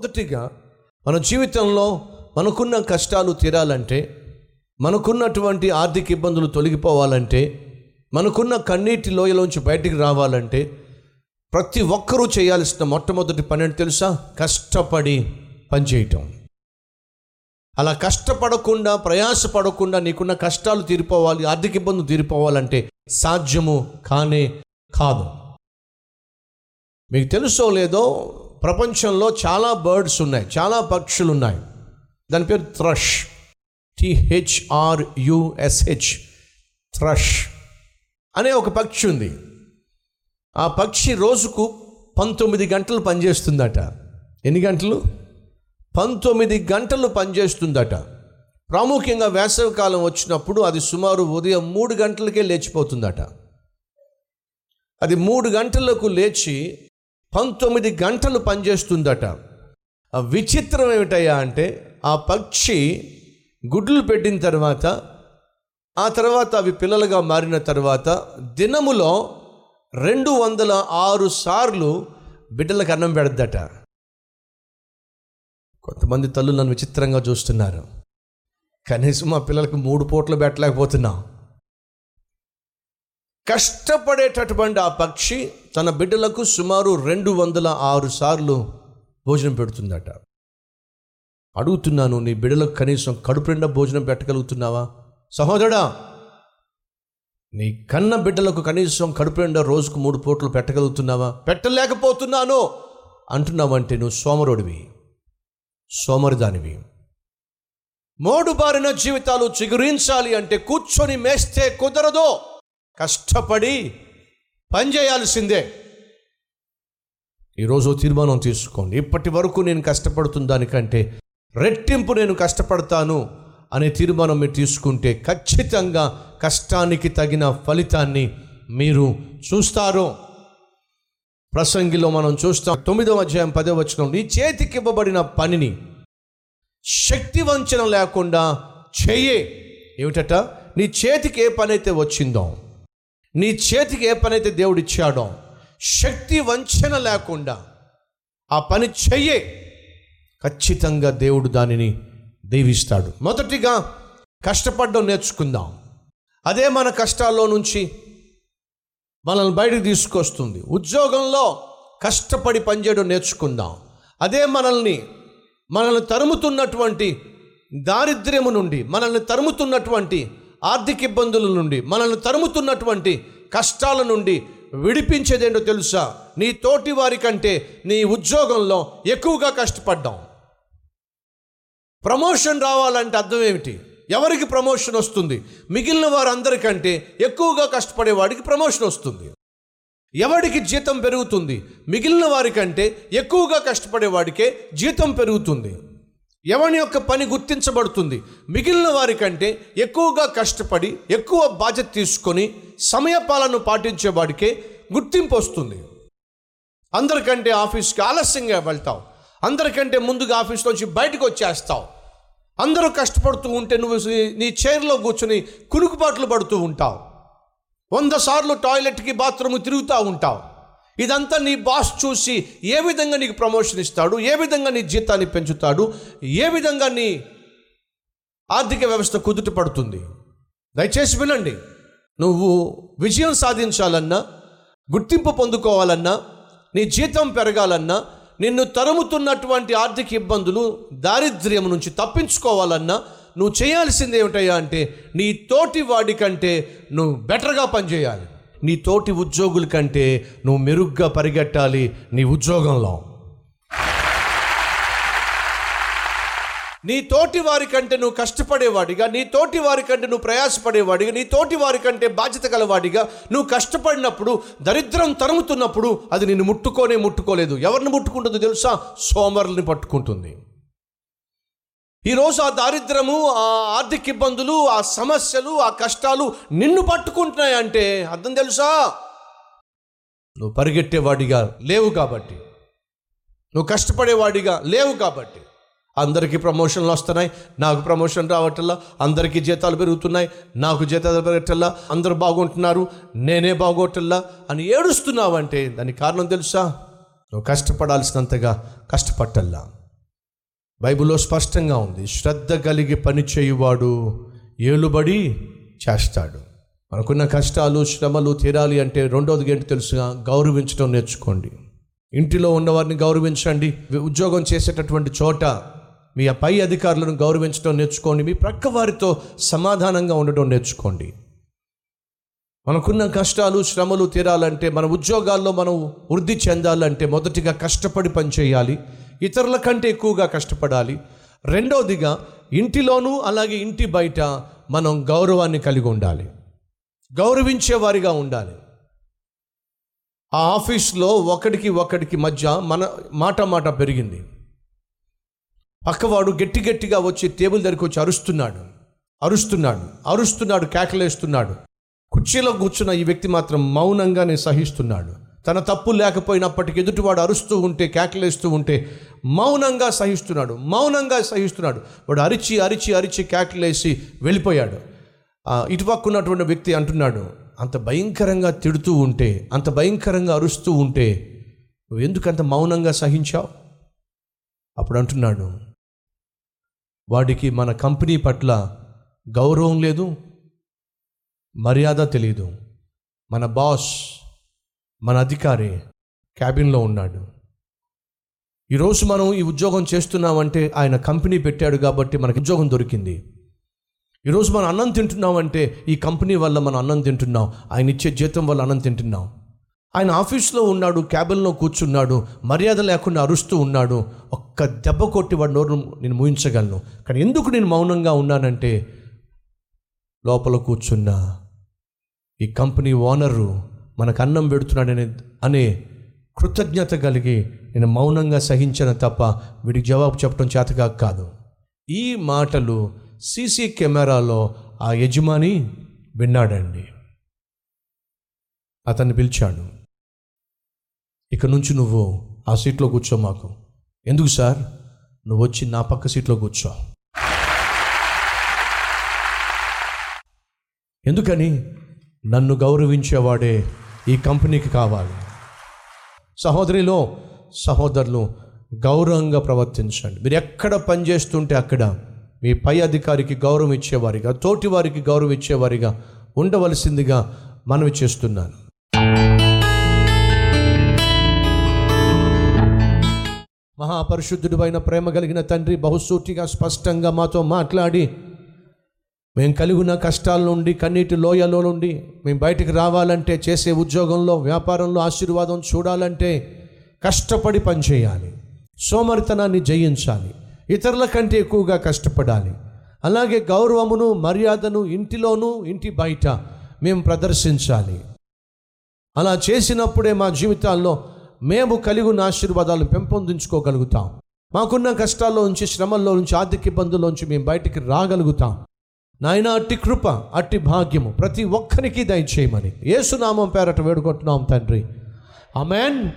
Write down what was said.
మొదటిగా మన జీవితంలో మనకున్న కష్టాలు తీరాలంటే మనకున్నటువంటి ఆర్థిక ఇబ్బందులు తొలగిపోవాలంటే మనకున్న కన్నీటి లోయలోంచి బయటికి రావాలంటే ప్రతి ఒక్కరూ చేయాల్సిన మొట్టమొదటి పని అంటే తెలుసా? కష్టపడి పనిచేయటం. అలా కష్టపడకుండా ప్రయాసపడకుండా నీకున్న కష్టాలు తీరిపోవాలి ఆర్థిక ఇబ్బందులు తీరిపోవాలంటే సాధ్యము కానే కాదు. మీకు తెలుసో లేదో ప్రపంచంలో చాలా బర్డ్స్ ఉన్నాయి చాలా పక్షులు ఉన్నాయి దాని పేరు థ్రష్ టిహెచ్ఆర్యుఎస్హెచ్ థ్రష్ అనే ఒక పక్షి ఉంది. ఆ పక్షి రోజుకు పంతొమ్మిది గంటలు పనిచేస్తుందట. ఎన్ని గంటలు? పంతొమ్మిది గంటలు పనిచేస్తుందట. ప్రాముఖ్యంగా వేసవికాలం వచ్చినప్పుడు అది సుమారు ఉదయం మూడు గంటలకే లేచిపోతుందట. అది మూడు గంటలకు లేచి పంతొమ్మిది గంటలు పనిచేస్తుందట. విచిత్రం ఏమిటయ్యా అంటే ఆ పక్షి గుడ్లు పెట్టిన తర్వాత ఆ తర్వాత అవి పిల్లలుగా మారిన తర్వాత దినములో రెండు వందల ఆరు సార్లు బిడ్డలకు అన్నం పెడద్దట. కొంతమంది తల్లులు నన్ను విచిత్రంగా చూస్తున్నారు. కనీసం మా పిల్లలకు మూడు పూట్లు పెట్టలేకపోతున్నాం. కష్టపడేటటువంటి ఆ పక్షి తన బిడ్డలకు సుమారు రెండు వందల ఆరు సార్లు భోజనం పెడుతుందట. అడుగుతున్నాను నీ బిడ్డలకు కనీసం కడుపు నిండా భోజనం పెట్టగలుగుతున్నావా? సహోదరా నీ కన్న బిడ్డలకు కనీసం కడుపు నిండా రోజుకు మూడు పూటలు పెట్టగలుగుతున్నావా? పెట్టలేకపోతున్నాను అంటున్నావంటే నువ్వు సోమరుడివి సోమరిదానివి. మోడుబారిన జీవితాలు చిగురించాలి అంటే కూర్చొని మేస్తే కుదరదు. కష్టపడి పనిచేయాల్సిందే. ఈరోజు తీర్మానం తీసుకోండి. ఇప్పటి వరకు నేను కష్టపడుతున్న దానికంటే రెట్టింపు నేను కష్టపడతాను అనే తీర్మానం మీరు తీసుకుంటే ఖచ్చితంగా కష్టానికి తగిన ఫలితాన్ని మీరు చూస్తారు. ప్రసంగిలో మనం చూస్తాం తొమ్మిదవ అధ్యాయం పదవ వచ్చిన నీ చేతికి ఇవ్వబడిన పనిని శక్తి వంచన లేకుండా చెయ్యే ఏమిటట? నీ చేతికి ఏ పని అయితే వచ్చిందో నీ చేతికి ఏ పని అయితే దేవుడు ఇచ్చాడో శక్తి వంచన లేకుండా ఆ పని చెయ్యే ఖచ్చితంగా దేవుడు దానిని దీవిస్తాడు. మొదటిగా కష్టపడడం నేర్చుకుందాం. అదే మన కష్టాల్లో నుంచి మనల్ని బయటకు తీసుకొస్తుంది. ఉద్యోగంలో కష్టపడి పనిచేయడం నేర్చుకుందాం. అదే మనల్ని మనల్ని తరుముతున్నటువంటి దారిద్ర్యము నుండి మనల్ని తరుముతున్నటువంటి ఆర్థిక ఇబ్బందుల నుండి మనల్ని తరుముతున్నటువంటి కష్టాల నుండి విడిపించేదేంటో తెలుసా? నీ తోటి వారి కంటే నీ ఉద్యోగంలో ఎక్కువగా కష్టపడ్డాం. ప్రమోషన్ రావాలంటే అర్థం ఏమిటి? ఎవరికి ప్రమోషన్ వస్తుంది? మిగిలిన వారందరికంటే ఎక్కువగా కష్టపడే వాడికి ప్రమోషన్ వస్తుంది. ఎవడికి జీతం పెరుగుతుంది? మిగిలిన వారికంటే ఎక్కువగా కష్టపడేవాడికే జీతం పెరుగుతుంది. ఎవని యొక్క పని గుర్తించబడుతుంది. మిగిలిన వారికంటే ఎక్కువగా కష్టపడి ఎక్కువ బాధ్యత తీసుకొని సమయపాలను పాటించే వాడికే గుర్తింపు వస్తుంది. అందరికంటే ఆఫీస్కి ఆలస్యంగా వెళ్తావు. అందరికంటే ముందుగా ఆఫీస్లోంచి బయటకు వచ్చేస్తావు. అందరూ కష్టపడుతూ ఉంటే నువ్వు నీ చైర్లో కూర్చుని కునుకుబాట్లు పడుతూ ఉంటావు. వంద సార్లు టాయిలెట్కి బాత్రూమ్ తిరుగుతూ ఉంటావు. ఇదంతా నీ బాస్ చూసి ఏ విధంగా నీకు ప్రమోషన్ ఇస్తాడు? ఏ విధంగా నీ జీతాన్ని పెంచుతాడు? ఏ విధంగా నీ ఆర్థిక వ్యవస్థ కుదుట పడుతుంది? దయచేసి వినండి. నువ్వు విజయం సాధించాలన్నా గుర్తింపు పొందుకోవాలన్నా నీ జీతం పెరగాలన్నా నిన్ను తరుముతున్నటువంటి ఆర్థిక ఇబ్బందులు దారిద్ర్యం నుంచి తప్పించుకోవాలన్నా నువ్వు చేయాల్సింది ఏమిటయ్యా అంటే నీ తోటి వాడి కంటే నువ్వు బెటర్గా పనిచేయాలి. నీ తోటి ఉద్యోగుల కంటే నువ్వు మెరుగ్గా పరిగెట్టాలి నీ ఉద్యోగంలో. నీ తోటి వారి కంటే నువ్వు కష్టపడేవాడిగా నీ తోటి వారి కంటే నువ్వు ప్రయాసపడేవాడిగా నీ తోటి వారి కంటే బాధ్యత గలవాడిగా నువ్వు కష్టపడినప్పుడు దరిద్రం తరుముతున్నప్పుడు అది నిన్ను ముట్టుకోనే ముట్టుకోలేదు. ఎవరిని ముట్టుకుంటుందో తెలుసా? సోమరుల్ని పట్టుకుంటుంది. ఈరోజు ఆ దారిద్రము ఆ ఆర్థిక ఇబ్బందులు ఆ సమస్యలు ఆ కష్టాలు నిన్ను పట్టుకుంటున్నాయి అంటే అర్థం తెలుసా? నువ్వు పరిగెట్టేవాడిగా లేవు కాబట్టి. నువ్వు కష్టపడేవాడిగా లేవు కాబట్టి. అందరికీ ప్రమోషన్లు వస్తున్నాయి. నాకు ప్రమోషన్ రావటల్లా అందరికీ జీతాలు పెరుగుతున్నాయి. నాకు జీతాలు పెరగటల్లా అందరూ బాగుంటున్నారు. నేనే బాగోటల్లా అని ఏడుస్తున్నావంటే దానికి కారణం తెలుసా? నువ్వు కష్టపడాల్సినంతగా కష్టపట్టల్లా. బైబిల్లో స్పష్టంగా ఉంది శ్రద్ధ కలిగి పని చేయువాడు ఏలుబడి చేస్తాడు. మనకున్న కష్టాలు శ్రమలు తీరాలి అంటే రెండోది ఏంటి తెలుసుగా? గౌరవించడం నేర్చుకోండి. ఇంటిలో ఉన్నవారిని గౌరవించండి. ఉద్యోగం చేసేటటువంటి చోట మీ పై అధికారులను గౌరవించడం నేర్చుకోండి. మీ ప్రక్క వారితో సమాధానంగా ఉండడం నేర్చుకోండి. మనకున్న కష్టాలు శ్రమలు తీరాలంటే మన ఉద్యోగాల్లో మనం వృద్ధి చెందాలంటే మొదటిగా కష్టపడి పనిచేయాలి ఇతరుల కంటే ఎక్కువగా కష్టపడాలి. రెండవదిగా ఇంటిలోనూ అలాగే ఇంటి బయట మనం గౌరవాన్ని కలిగి ఉండాలి. గౌరవించేవారిగా ఉండాలి. ఆ ఆఫీస్లో ఒకడికి ఒకడికి మధ్య మన మాట మాట పెరిగింది. పక్కవాడు గట్టి గట్టిగా వచ్చి టేబుల్ దగ్గరికి వచ్చి అరుస్తున్నాడు. అరుస్తున్నాడు. అరుస్తున్నాడు కేకలేస్తున్నాడు. కుర్చీలో కూర్చున్న ఈ వ్యక్తి మాత్రం మౌనంగానే సహిస్తున్నాడు. తన తప్పు లేకపోయినప్పటికీ ఎదుటివాడు అరుస్తూ ఉంటే కేకలేస్తూ ఉంటే మౌనంగా సహిస్తున్నాడు మౌనంగా సహిస్తున్నాడు. వాడు అరిచి అరిచి అరిచి కేకలేసి వెళ్ళిపోయాడు. ఆ, ఇటుపక్క ఉన్నటువంటి వ్యక్తి అంటున్నాడు అంత భయంకరంగా తిడుతూ ఉంటే అంత భయంకరంగా అరుస్తూ ఉంటే నువ్వు ఎందుకంత మౌనంగా సహించావు? అప్పుడు అంటున్నాడు వాడికి మన కంపెనీ పట్ల గౌరవం లేదు మర్యాద తెలియదు. మన బాస్ మన అధికారి క్యాబిన్లో ఉన్నాడు. ఈరోజు మనం ఈ ఉద్యోగం చేస్తున్నామంటే ఆయన కంపెనీ పెట్టాడు కాబట్టి మనకు ఉద్యోగం దొరికింది. ఈరోజు మనం అన్నం తింటున్నామంటే ఈ కంపెనీ వల్ల మనం అన్నం తింటున్నాం. ఆయన ఇచ్చే జీతం వల్ల అన్నం తింటున్నాం. ఆయన ఆఫీస్లో ఉన్నాడు క్యాబిన్లో కూర్చున్నాడు మర్యాద లేకుండా అరుస్తూ ఉన్నాడు. ఒక్క దెబ్బ కొట్టి వాడి నోరు నేను ముయించగలను. కానీ ఎందుకు నేను మౌనంగా ఉన్నానంటే లోపల కూర్చున్న ఈ కంపెనీ ఓనరు మనకు అన్నం పెడుతున్నాడనే అనే కృతజ్ఞత కలిగి నేను మౌనంగా సహించను తప్ప వీడికి జవాబు చెప్పడం చేతగా కాదు. ఈ మాటలు సీసీ కెమెరాలో ఆ యజమాని విన్నాడండి. అతన్ని పిలిచాడు. ఇక నుంచి నువ్వు ఆ సీట్లో కూర్చో మాకు. ఎందుకు సార్? నువ్వు వచ్చి నా పక్క సీట్లో కూర్చో. ఎందుకని? నన్ను గౌరవించేవాడే ఈ కంపెనీకి కావాలి. సహోదరిలో సహోదరులు గౌరవంగా ప్రవర్తించండి. మీరు ఎక్కడ పనిచేస్తుంటే అక్కడ మీ పై అధికారికి గౌరవం ఇచ్చేవారిగా తోటి వారికి గౌరవం ఇచ్చేవారిగా ఉండవలసిందిగా మనవి చేస్తున్నాను. మహాపరిశుద్ధుడు అయిన ప్రేమ కలిగిన తండ్రి బహుసూటిగా స్పష్టంగా మాతో మాట్లాడి మేము కలిగిన కష్టాల నుండి కన్నీటి లోయలో నుండి మేము బయటికి రావాలంటే చేసే ఉద్యోగంలో వ్యాపారంలో ఆశీర్వాదం చూడాలంటే కష్టపడి పనిచేయాలి సోమరితనాన్ని జయించాలి. ఇతరుల కంటే ఎక్కువగా కష్టపడాలి. అలాగే గౌరవమును మర్యాదను ఇంటిలోనూ ఇంటి బయట మేము ప్రదర్శించాలి. అలా చేసినప్పుడే మా జీవితాల్లో మేము కలిగి ఉన్న ఆశీర్వాదాలు పెంపొందించుకోగలుగుతాం. మాకున్న కష్టాల్లో నుంచి శ్రమల్లో నుంచి ఆర్థిక ఇబ్బందుల్లోంచి మేము బయటికి రాగలుగుతాం. నాయన అట్టి కృప అట్టి భాగ్యము ప్రతి ఒక్కరికి దయచేయమని. ఏసునామం పేరట వేడుకుంటున్నాం తండ్రి. అమెన్